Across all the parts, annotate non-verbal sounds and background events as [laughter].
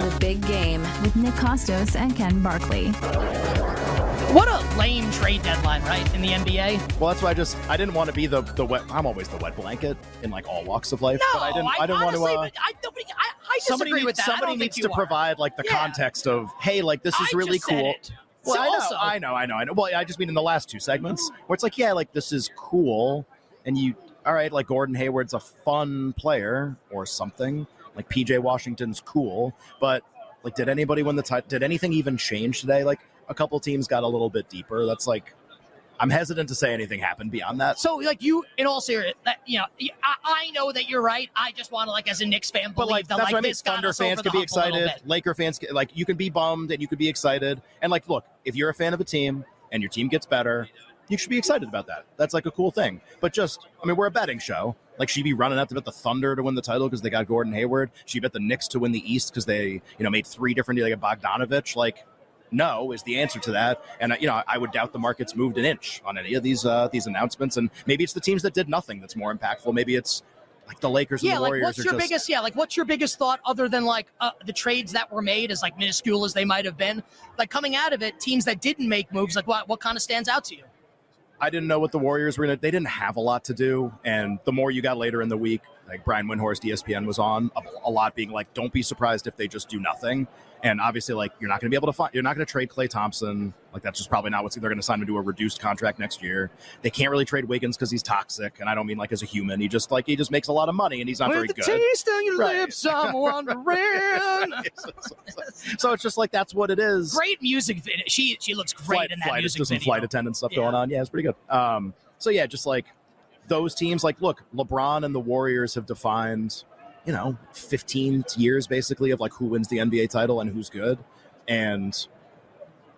for the big game. with Nick Kostos and Ken Barkley. What a lame trade deadline, right? In the NBA. Well, that's why I just I didn't want to be the the wet. I'm always the wet blanket in like all walks of life. No, but I didn't. I, didn't honestly, want to. Uh, I, nobody, I, I disagree somebody with needs, that. Somebody needs to are. provide like the Yeah. context of hey, like this is I really just said cool. it. Well, So I know, also- I know, I know, I know. Well, I just mean in the last two segments where it's like, yeah, like this is cool, and you, all right, like Gordon Hayward's a fun player or something. Like PJ Washington's cool, but like, did anybody win the title? Did anything even change today? Like, a couple teams got a little bit deeper. That's like, I'm hesitant to say anything happened beyond that. So, like you, in all seriousness, that you know, I, I know that you're right. I just want to, like, as a Knicks fan, But believe like that that's like I mean. this Thunder fans could be hump a little excited. Laker fans like you can be bummed and you could be excited. And like, look, if you're a fan of a team and your team gets better, you should be excited about that. That's like a cool thing. But just, I mean, we're a betting show. Like she'd be running out to bet the Thunder to win the title because they got Gordon Hayward. She bet the Knicks to win the East because they, you know, made three different like Bogdanovich. Like, no is the answer to that. And you know, I would doubt the market's moved an inch on any of these uh, these announcements. And maybe it's the teams that did nothing that's more impactful. Maybe it's like the Lakers and Yeah, the like Warriors what's your just biggest? Yeah, like what's your biggest thought other than like uh, the trades that were made, as like minuscule as they might have been, like coming out of it, teams that didn't make moves, like what what kind of stands out to you? I didn't know what the Warriors were going to. They didn't have a lot to do, and the more you got later in the week, like Brian Windhorst, ESPN was on a, a lot, being like, "Don't be surprised if they just do nothing." And obviously, like you're not going to be able to find, you're not going to trade Klay Thompson. Like that's just probably not what they're going to sign him to a reduced contract next year. They can't really trade Wiggins because he's toxic, and I don't mean like as a human. He just like he just makes a lot of money, and he's not very the good. taste on your Right. lips, I'm [laughs] wondering. [laughs] so, so- so it's just like that's what it is. great music video. She she looks great flight, in that flight, music there's some video. flight attendant stuff Yeah. going on. Yeah, it's pretty good. Um, so yeah, just like those teams, like look, LeBron and the Warriors have defined, you know, 15 years basically of like who wins the NBA title and who's good, and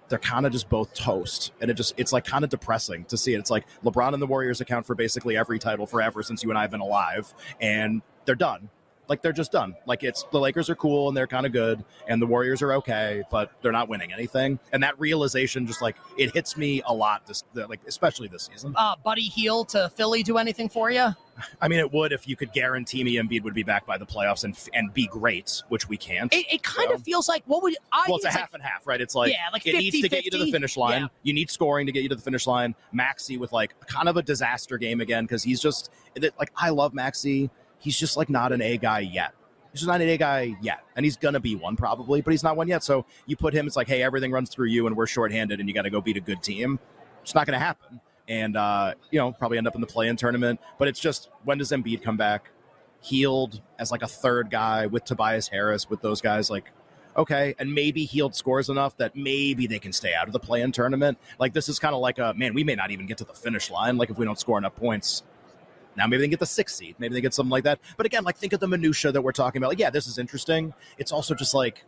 they're kind of just both toast, and it just it's like kind of depressing to see it. It's like LeBron and the Warriors account for basically every title forever since you and I have been alive, and they're done. Like they're just done. Like it's the Lakers are cool and they're kind of good, and the Warriors are okay, but they're not winning anything. And that realization just like it hits me a lot. This like especially this season. Uh, Buddy Hield to Philly do anything for you? I mean, it would if you could guarantee me Embiid would be back by the playoffs and and be great, which we can't. It, it kind So- of feels like what would I? well, it's a think half and half, right? It's like, Yeah, like it needs to get you to the finish line. Yeah. You need scoring to get you to the finish line. Maxey with like kind of a disaster game again because he's just like I love Maxey. He's just like not an A guy yet. He's just not an A guy yet, and he's gonna be one probably, but he's not one yet. So you put him. It's like, hey, everything runs through you, and we're shorthanded, and you got to go beat a good team. It's not gonna happen, and uh, you know probably end up in the play-in tournament. But it's just when does Embiid come back? Hield as like a third guy with Tobias Harris with those guys like okay, and maybe Hield scores enough that maybe they can stay out of the play-in tournament. Like this is kind of like a man, we may not even get to the finish line. Like if we don't score enough points, now maybe they get the sixth seed, maybe they get something like that. But again, like think of the minutia that we're talking about. Like yeah, this is interesting. It's also just like.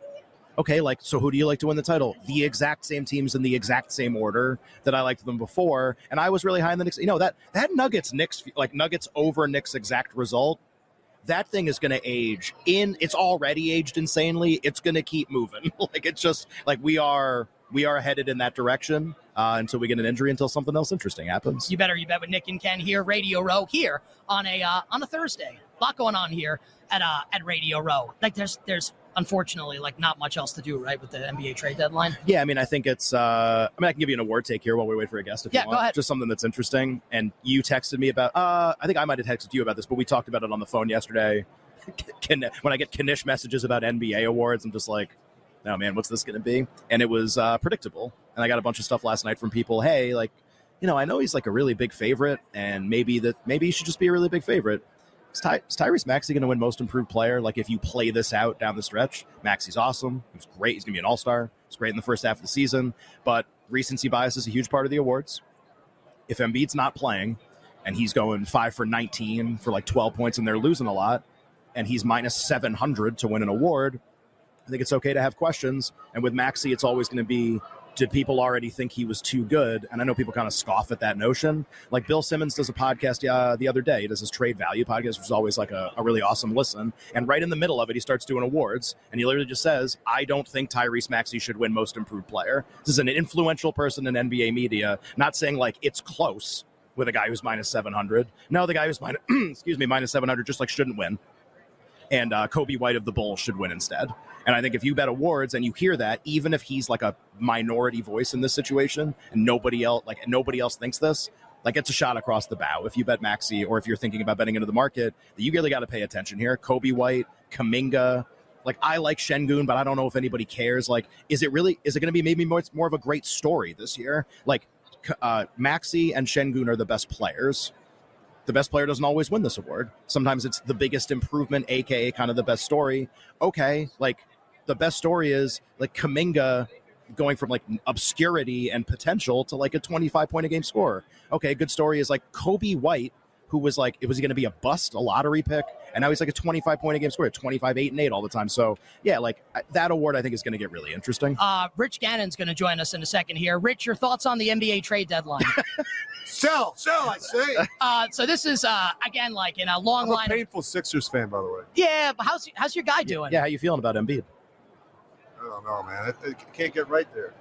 Okay, like so, who do you like to win the title? The exact same teams in the exact same order that I liked them before, and I was really high in the Knicks. You know that that Nuggets Knicks like Nuggets over Knicks exact result that thing is going to age in it's already aged insanely it's going to keep moving [laughs] like it's just like we are we are headed in that direction uh, until we get an injury until something else interesting happens You better you bet with Nick and Ken here, Radio Row here on a uh, on a Thursday. A lot going on here at uh, at Radio Row. Like there's there's unfortunately like not much else to do right with the NBA trade deadline. yeah i mean i think it's uh i mean i can give you an award take here while we wait for a guest if Yeah, you go ahead. just something that's interesting and you texted me about uh i think i might have texted you about this but we talked about it on the phone yesterday [laughs] when i get knish messages about nba awards i'm just like oh man, what's this going to be? And it was uh, predictable. And I got a bunch of stuff last night from people. Hey, like, you know, I know he's like a really big favorite, and maybe that maybe he should just be a really big favorite. Is, Ty- is Tyrese Maxey going to win Most Improved Player? Like, if you play this out down the stretch, Maxey's awesome. He's great. He's going to be an All Star. He's great in the first half of the season. But recency bias is a huge part of the awards. If Embiid's not playing, and he's going five for 19 for like 12 points, and they're losing a lot, and he's minus 700 to win an award, I think it's okay to have questions. And with Maxey, it's always going to be did people already think he was too good? And I know people kind of scoff at that notion. Like Bill Simmons does a podcast uh, the other day. He does his trade value podcast, which is always like a, a, really awesome listen. And right in the middle of it, he starts doing awards. And he literally just says, I don't think Tyrese Maxey should win most improved player. This is an influential person in NBA media, not saying like it's close with a guy who's minus 700. No, the guy who's minus, [clears throat] excuse me, minus 700 just like shouldn't win. And uh, Coby White of the Bulls should win instead. And I think if you bet awards and you hear that, even if he's like a minority voice in this situation and nobody else like nobody else thinks this, like it's a shot across the bow. If you bet Maxey or if you're thinking about betting into the market, that you really got to pay attention here. Coby White, Kuminga, like I like Sengun, but I don't know if anybody cares. Like, is it really? Is it going to be maybe more, more of a great story this year? Like, uh, Maxey and Sengun are the best players. The best player doesn't always win this award. Sometimes it's the biggest improvement, aka kind of the best story. Okay, like the best story is like Kuminga going from like obscurity and potential to like a 25 point a game score. Okay, good story is like Coby White, who was like, it was going to be a bust, a lottery pick, and now he's like a 25 point a game scorer, 25, 8, and 8 all the time. So, yeah, like that award I think is going to get really interesting. Uh, Rich Gannon's going to join us in a second here. Rich, your thoughts on the NBA trade deadline? [laughs] sell, sell, I say. Uh, so this is, uh, again, like in a long I'm a line. painful of, Sixers fan, by the way. Yeah, but how's, how's your guy doing? Yeah, how you feeling about Embiid? I don't know, man. It, I can't get right there.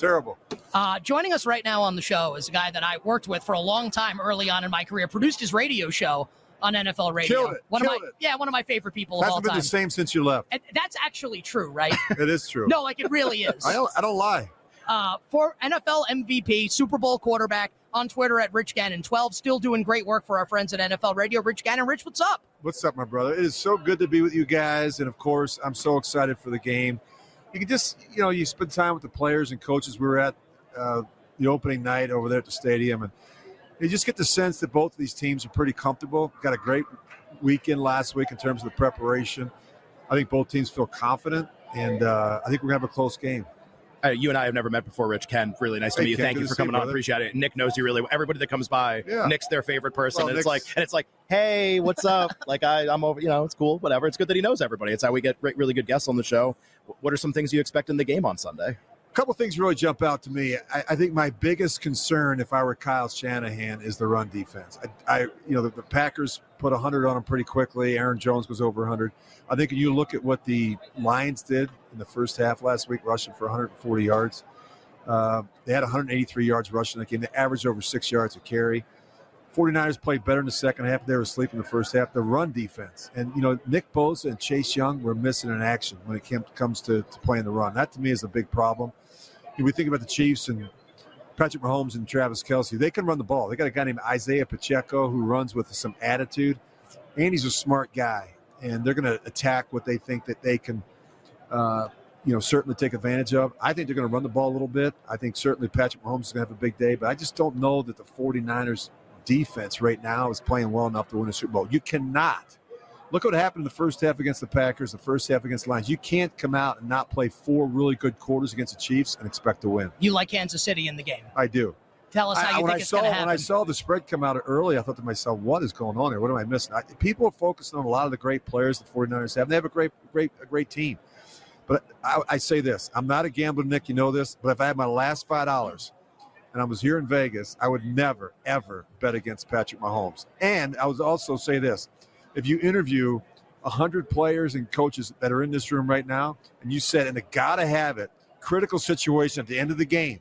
Terrible. Uh, joining us right now on the show is a guy that I worked with for a long time early on in my career, produced his radio show on NFL radio. Killed it. One Killed of my it. yeah, one of my favorite people Hasn't of all been time. the same since you left. And that's actually true, right? [laughs] it is true. no, like it really [laughs] is. I don't. I don't lie. Uh, for NFL MVP, Super Bowl quarterback on Twitter at Rich Gannon 12, still doing great work for our friends at NFL Radio. Rich Gannon, Rich, what's up? What's up, my brother? It is so good to be with you guys, and of course, I'm so excited for the game. You can just, you know, you spend time with the players and coaches. We were at uh, the opening night over there at the stadium, and you just get the sense that both of these teams are pretty comfortable. Got a great weekend last week in terms of the preparation. I think both teams feel confident, and uh, I think we're gonna have a close game. Uh, you and I have never met before, Rich. Ken, really nice to Hey, meet you. Ken, Thank you for you, coming on. Appreciate it. Nick knows you really. Everybody that comes by, Yeah. Nick's their favorite person. Well, and it's Nick's- like, and it's like, hey, what's up? [laughs] like I, I'm over. You know, it's cool. Whatever. It's good that he knows everybody. It's how we get re- really good guests on the show. What are some things you expect in the game on Sunday? A couple things really jump out to me. I, I think my biggest concern, if I were Kyle Shanahan, is the run defense. I, I you know, the, the Packers put 100 on them pretty quickly. Aaron Jones was over 100. I think you look at what the Lions did in the first half last week, rushing for 140 yards, uh, they had 183 yards rushing that game. They averaged over six yards a carry. 49ers played better in the second half. They were asleep in the first half. The run defense. And, you know, Nick Bosa and Chase Young were missing in action when it came, comes to, to playing the run. That, to me, is a big problem. We think about the Chiefs and Patrick Mahomes and Travis Kelce. They can run the ball. They got a guy named Isaiah Pacheco who runs with some attitude. And he's a smart guy. And they're going to attack what they think that they can, uh, you know, certainly take advantage of. I think they're going to run the ball a little bit. I think certainly Patrick Mahomes is going to have a big day. But I just don't know that the 49ers defense right now is playing well enough to win a Super Bowl. You cannot. Look what happened in the first half against the Packers, the first half against the Lions. You can't come out and not play four really good quarters against the Chiefs and expect to win. You like Kansas City in the game. I do. Tell us how I- you when think I it's saw going to when. I saw the spread come out early, I thought to myself, "What is going on here? What am I missing?" I, people are focusing on a lot of the great players the 49ers have. They have a great, great, a great team. But I, I say this: I'm not a gambler, Nick. You know this. But if I had my last five dollars and I was here in Vegas, I would never, ever bet against Patrick Mahomes. And I would also say this: if you interview hundred players and coaches that are in this room right now, and you said, "And the gotta have it," critical situation at the end of the game.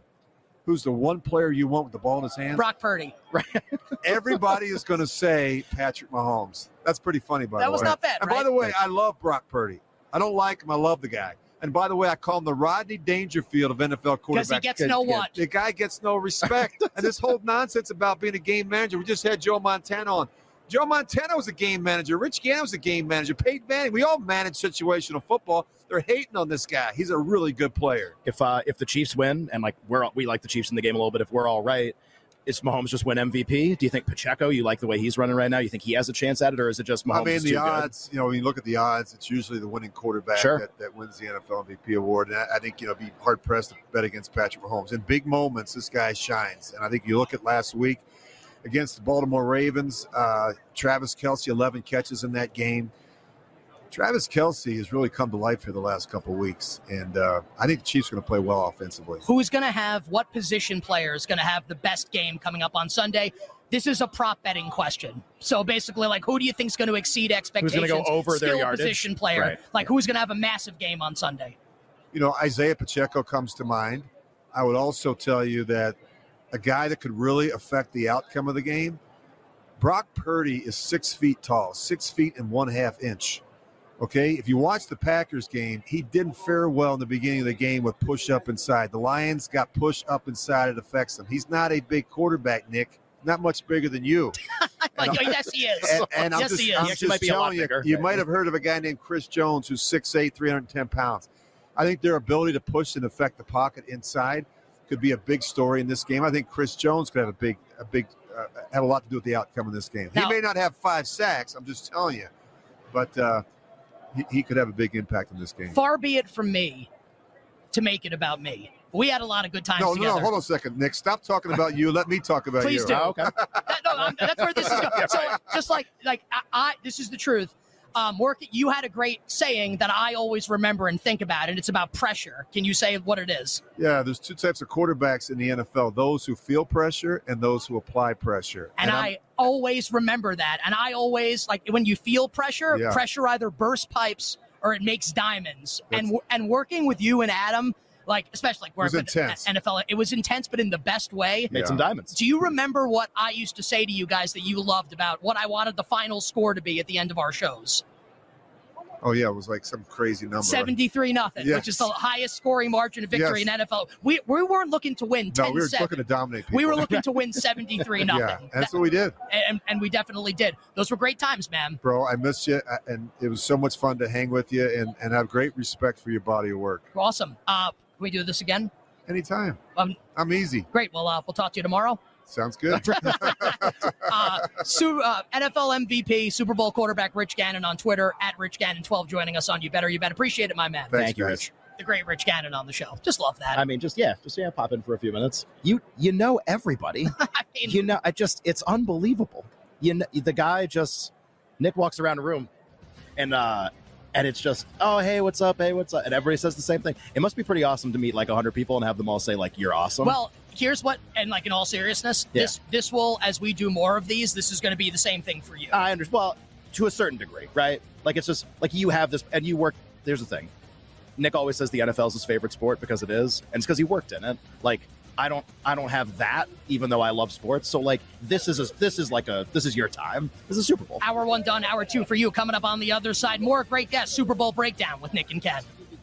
Who's the one player you want with the ball in his hand? Brock Purdy. Right. [laughs] Everybody is going to say Patrick Mahomes. That's pretty funny, by That the was way. not bad, And by the way, I love Brock Purdy. I don't like him. I love the guy. And by the way, I call him the Rodney Dangerfield of NFL quarterbacks. Because he gets no what? The guy gets no respect. [laughs] and this whole nonsense about being a game manager. We just had Joe Montana on. Joe Montana was a game manager. Rich Gannon was a game manager. Peyton Manning. We all manage situational football. They're hating on this guy. He's a really good player. If uh, if the Chiefs win and like we're we like the Chiefs in the game a little bit, if we're all right, is Mahomes just win MVP? Do you think Pacheco? You like the way he's running right now? You think he has a chance at it, or is it just Mahomes? I mean, the too good? odds. You know, when you look at the odds, it's usually the winning quarterback Sure. that, that wins the NFL MVP award. And I, I think you know, be hard pressed to bet against Patrick Mahomes. In big moments, this guy shines. And I think you look at last week against the Baltimore Ravens. Uh, Travis Kelce, eleven catches in that game. Travis Kelce has really come to life here the last couple of weeks, and uh, I think the Chiefs are going to play well offensively. Who's going to have what position player is going to have the best game coming up on Sunday? This is a prop betting question. So basically, like, who do you think is going to exceed expectations? Who's gonna go over their yardage? position player. Right. Like, who's going to have a massive game on Sunday? you know, Isaiah Pacheco comes to mind. I would also tell you that a guy that could really affect the outcome of the game, Brock Purdy is six feet tall, six feet and one half inch. Okay, if you watch the Packers game, he didn't fare well in the beginning of the game with push up inside. The Lions got push up inside; it affects him. He's not a big quarterback, Nick. Not much bigger than you. [laughs] Like, yes, he is. And, and I'm yes, just, he is. I'm He just might be telling you, bigger. you might have heard of a guy named Chris Jones who's 6'8", 310 pounds. I think their ability to push and affect the pocket inside could be a big story in this game. I think Chris Jones could have a big, a big, uh, have a lot to do with the outcome of this game. Now- he may not have five sacks. I'm just telling you, but uh, he, he could have a big impact in this game. Far be it from me to make it about me. We had a lot of good times No, no, together. no. Hold on a second, Nick. Stop talking about you. Let me talk about Please you. Please do. Oh, okay. That- no, I'm- that's where this is going. [laughs] So just like like I, I this is the truth. Um, work. You had a great saying that I always remember and think about, and it's about pressure. Can you say what it is? Yeah, there's two types of quarterbacks in the NFL: those who feel pressure and those who apply pressure. And, I'm- I always remember that. And I always like when you feel pressure, Yeah. pressure either bursts pipes or it makes diamonds. And That's- w- and working with you and Adam, like especially like It was working with intense. NFL, it was intense, but in the best way. Made Yeah. some diamonds. Do you remember what I used to say to you guys that you loved about what I wanted the final score to be at the end of our shows? Oh yeah, it was like some crazy number. 73 nothing, which is the highest scoring margin of victory Yes. in NFL. We, we weren't looking to win 10 No, we were 7. looking to dominate people. We were looking to win [laughs] 73 nothing. Yeah, that's what we did, and, and we definitely did. Those were great times, man. bro. I missed you, and it was so much fun to hang with you, and and have great respect for your body of work. Awesome. Uh, can we do this again? Anytime, Um, I'm easy. great. Well, uh, we'll talk to you tomorrow. Sounds good. [laughs] Uh, Su- uh, NFL MVP, Super Bowl quarterback Rich Gannon on Twitter at Rich Gannon 12 joining us on You Better You Bet. Appreciate it, my man. Thanks, Thank you, guys. Rich. The great Rich Gannon on the show. Just love that. I mean, just yeah, just yeah, pop in for a few minutes. You you know everybody. [laughs] I mean, you know, I just it's unbelievable. You know, the guy just Nick walks around the room, and uh, and it's just oh hey what's up hey what's up and everybody says the same thing. It must be pretty awesome to meet like hundred people and have them all say like you're awesome. Well, here's what, and like in all seriousness, Yeah. this this will, as we do more of these, this is going to be the same thing for you. I understand. Well, to a certain degree, right? Like it's just like you have this, and you work. There's the thing. Nick always says the NFL is his favorite sport because it is, and it's because he worked in it. Like I don't, I don't have that, even though I love sports. So like this is a, this is like a this is your time. This is Super Bowl. Hour one done, hour two for you. Coming up on the other side, more great guests. Super Bowl breakdown with Nick and Ken.